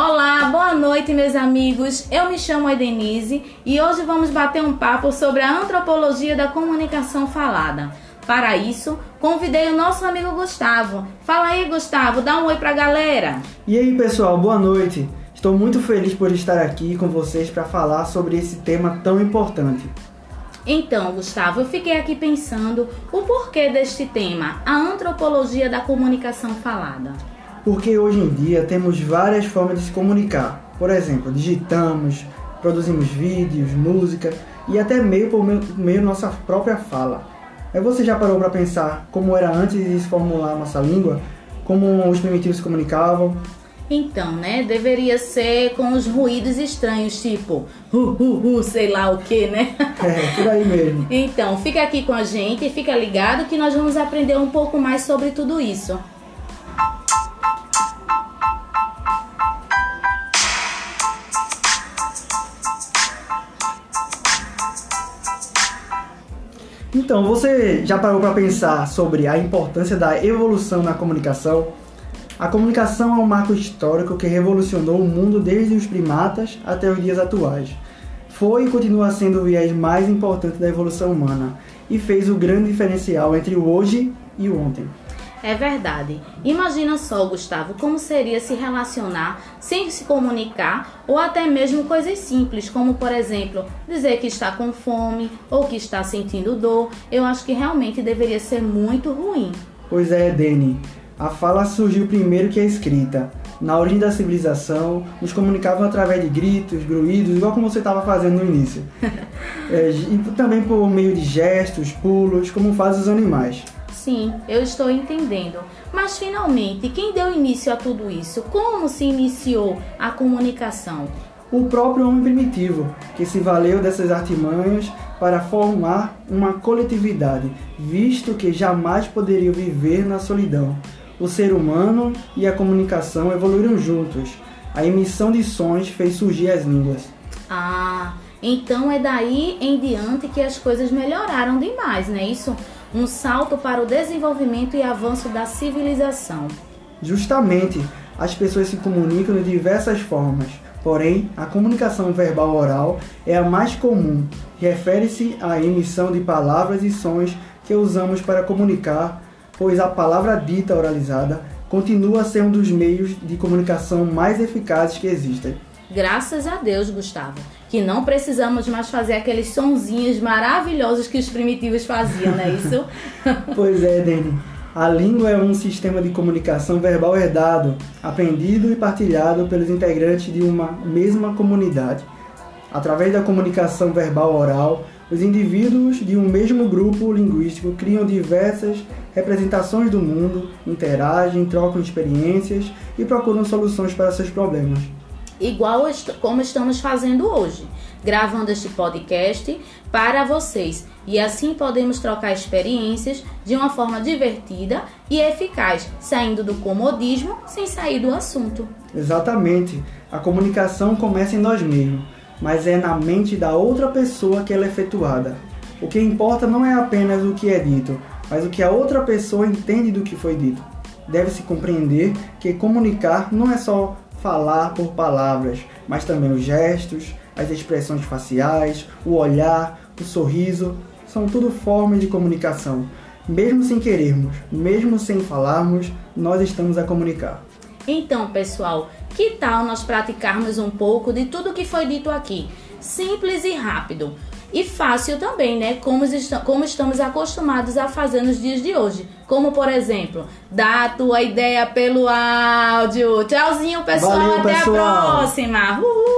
Olá, boa noite, meus amigos. Eu me chamo Edenise e hoje vamos bater um papo sobre a antropologia da comunicação falada. Para isso, convidei o nosso amigo Gustavo. Fala aí, Gustavo, dá um oi pra galera. E aí, pessoal, boa noite. Estou muito feliz por estar aqui com vocês para falar sobre esse tema tão importante. Então, Gustavo, eu fiquei aqui pensando o porquê deste tema, a antropologia da comunicação falada. Porque hoje em dia temos várias formas de se comunicar. Por exemplo, digitamos, produzimos vídeos, música e até meio por meio nossa própria fala. Aí você já parou para pensar como era antes de se formular nossa língua? Como os primitivos se comunicavam? Então, né? Deveria ser com os ruídos estranhos, tipo hu, hu, hu, sei lá o que, né? É, por aí mesmo. Então, fica aqui com a gente e fica ligado que nós vamos aprender um pouco mais sobre tudo isso. Então, você já parou para pensar sobre a importância da evolução na comunicação? A comunicação é um marco histórico que revolucionou o mundo desde os primatas até os dias atuais. Foi e continua sendo o viés mais importante da evolução humana e fez o grande diferencial entre o hoje e o ontem. É verdade. Imagina só, Gustavo, como seria se relacionar sem se comunicar ou até mesmo coisas simples, como por exemplo, dizer que está com fome ou que está sentindo dor. Eu acho que realmente deveria ser muito ruim. Pois é, Dani. A fala surgiu primeiro que a escrita. Na origem da civilização, nos comunicavam através de gritos, gruídos, igual como você estava fazendo no início. é, e também por meio de gestos, pulos, como fazem os animais. Sim, eu estou entendendo. Mas finalmente, quem deu início a tudo isso? Como se iniciou a comunicação? O próprio homem primitivo, que se valeu dessas artimanhas para formar uma coletividade, visto que jamais poderia viver na solidão. O ser humano e a comunicação evoluíram juntos. A emissão de sons fez surgir as línguas. Ah, então é daí em diante que as coisas melhoraram demais, não é isso? Um salto para o desenvolvimento e avanço da civilização. Justamente, as pessoas se comunicam de diversas formas, porém, a comunicação verbal oral é a mais comum. Refere-se à emissão de palavras e sons que usamos para comunicar, pois a palavra dita oralizada continua a ser um dos meios de comunicação mais eficazes que existem. Graças a Deus, Gustavo, que não precisamos mais fazer aqueles sonzinhos maravilhosos que os primitivos faziam, não é isso? pois é, Dani. A língua é um sistema de comunicação verbal herdado, aprendido e partilhado pelos integrantes de uma mesma comunidade. Através da comunicação verbal oral, os indivíduos de um mesmo grupo linguístico criam diversas representações do mundo, interagem, trocam experiências e procuram soluções para seus problemas igual como estamos fazendo hoje, gravando este podcast para vocês. E assim podemos trocar experiências de uma forma divertida e eficaz, saindo do comodismo sem sair do assunto. Exatamente. A comunicação começa em nós mesmos, mas é na mente da outra pessoa que ela é efetuada. O que importa não é apenas o que é dito, mas o que a outra pessoa entende do que foi dito. Deve-se compreender que comunicar não é só falar por palavras, mas também os gestos, as expressões faciais, o olhar, o sorriso, são tudo formas de comunicação. Mesmo sem querermos, mesmo sem falarmos, nós estamos a comunicar. Então, pessoal, que tal nós praticarmos um pouco de tudo que foi dito aqui? Simples e rápido. E fácil também, né? Como, como estamos acostumados a fazer nos dias de hoje. Como, por exemplo, dar a tua ideia pelo áudio. Tchauzinho, pessoal. Valeu, Até pessoal. a próxima. Uhul.